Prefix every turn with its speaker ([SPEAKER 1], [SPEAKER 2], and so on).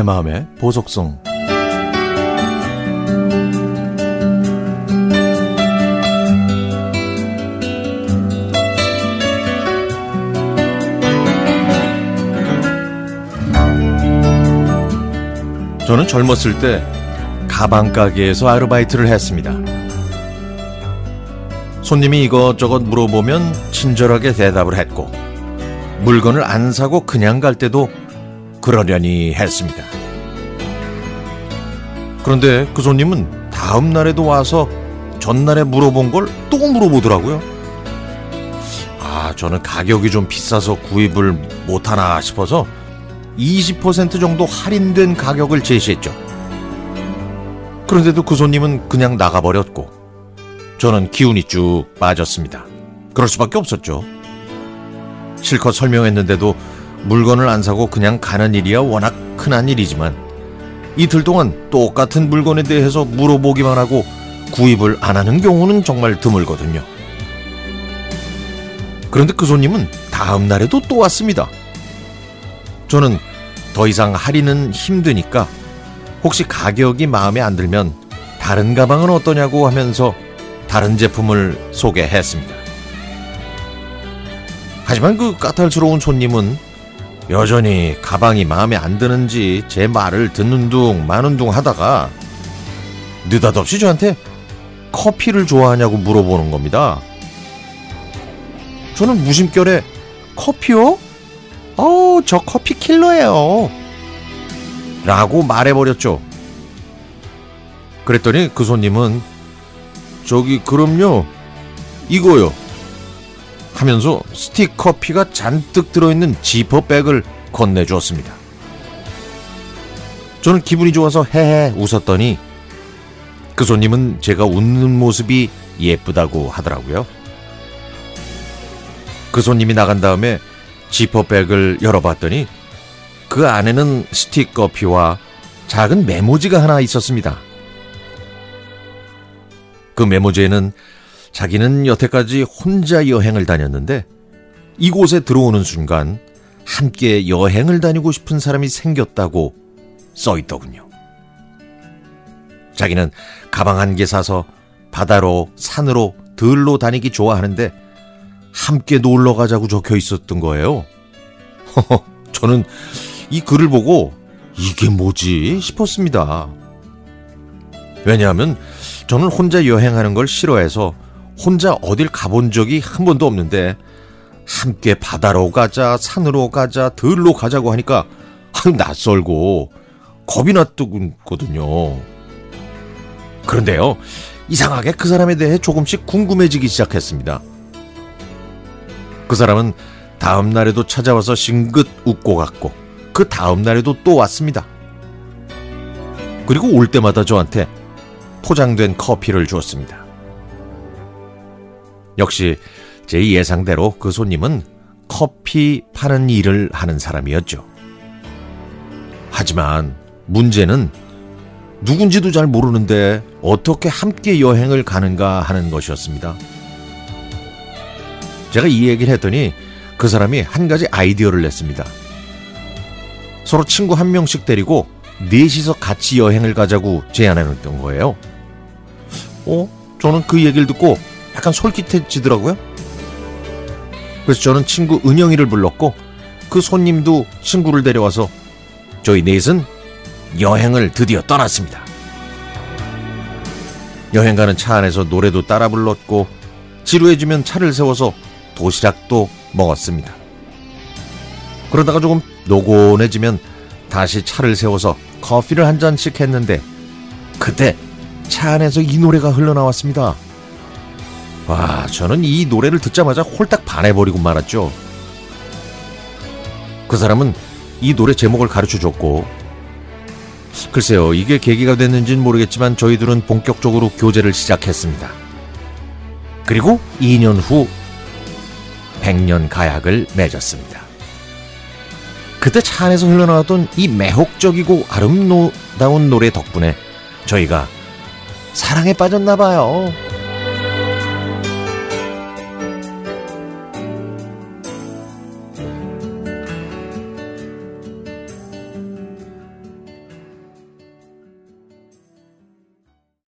[SPEAKER 1] 내 마음의 보석성 저는 젊었을 때 가방 가게에서 아르바이트를 했습니다. 손님이 이것저것 물어보면 친절하게 대답을 했고 물건을 안 사고 그냥 갈 때도 그러려니 했습니다. 그런데 그 손님은 다음 날에도 와서 전날에 물어본 걸 또 물어보더라고요. 아, 저는 가격이 좀 비싸서 구입을 못하나 싶어서 20% 정도 할인된 가격을 제시했죠. 그런데도 그 손님은 그냥 나가버렸고, 저는 기운이 쭉 빠졌습니다. 그럴 수밖에 없었죠. 실컷 설명했는데도 물건을 안 사고 그냥 가는 일이야 워낙 흔한 일이지만 이틀 동안 똑같은 물건에 대해서 물어보기만 하고 구입을 안 하는 경우는 정말 드물거든요. 그런데 그 손님은 다음 날에도 또 왔습니다. 저는 더 이상 할인은 힘드니까 혹시 가격이 마음에 안 들면 다른 가방은 어떠냐고 하면서 다른 제품을 소개했습니다. 하지만 그 까탈스러운 손님은 여전히 가방이 마음에 안 드는지 제 말을 듣는 둥 마는 둥 하다가 느닷없이 저한테 커피를 좋아하냐고 물어보는 겁니다. 저는 무심결에 커피요? 어, 저 커피 킬러예요. 라고 말해버렸죠. 그랬더니 그 손님은 저기 그럼요 이거요 하면서 스틱 커피가 잔뜩 들어있는 지퍼백을 건네주었습니다. 저는 기분이 좋아서 헤헤 웃었더니 그 손님은 제가 웃는 모습이 예쁘다고 하더라고요. 그 손님이 나간 다음에 지퍼백을 열어봤더니 그 안에는 스틱 커피와 작은 메모지가 하나 있었습니다. 그 메모지에는 자기는 여태까지 혼자 여행을 다녔는데 이곳에 들어오는 순간 함께 여행을 다니고 싶은 사람이 생겼다고 써 있더군요. 자기는 가방 한 개 사서 바다로 산으로 들로 다니기 좋아하는데 함께 놀러 가자고 적혀 있었던 거예요. 저는 이 글을 보고 이게 뭐지 싶었습니다. 왜냐하면 저는 혼자 여행하는 걸 싫어해서 혼자 어딜 가본 적이 한 번도 없는데 함께 바다로 가자, 산으로 가자, 들로 가자고 하니까 낯설고 겁이 났거든요. 그런데요, 이상하게 그 사람에 대해 조금씩 궁금해지기 시작했습니다. 그 사람은 다음 날에도 찾아와서 싱긋 웃고 갔고 그 다음 날에도 또 왔습니다. 그리고 올 때마다 저한테 포장된 커피를 주었습니다. 역시 제 예상대로 그 손님은 커피 파는 일을 하는 사람이었죠. 하지만 문제는 누군지도 잘 모르는데 어떻게 함께 여행을 가는가 하는 것이었습니다. 제가 이 얘기를 했더니 그 사람이 한 가지 아이디어를 냈습니다. 서로 친구 한 명씩 데리고 넷이서 같이 여행을 가자고 제안해놓던 거예요. 어? 저는 그 얘기를 듣고 약간 솔깃해지더라고요. 그래서 저는 친구 은영이를 불렀고 그 손님도 친구를 데려와서 저희 넷은 여행을 드디어 떠났습니다. 여행 가는 차 안에서 노래도 따라 불렀고 지루해지면 차를 세워서 도시락도 먹었습니다. 그러다가 조금 노곤해지면 다시 차를 세워서 커피를 한 잔씩 했는데 그때 차 안에서 이 노래가 흘러나왔습니다. 와, 저는 이 노래를 듣자마자 홀딱 반해버리고 말았죠. 그 사람은 이 노래 제목을 가르쳐 줬고, 글쎄요, 이게 계기가 됐는지는 모르겠지만 저희들은 본격적으로 교제를 시작했습니다. 그리고 2년 후 100년 가약을 맺었습니다. 그때 차 안에서 흘러나왔던 이 매혹적이고 아름다운 노래 덕분에 저희가 사랑에 빠졌나 봐요.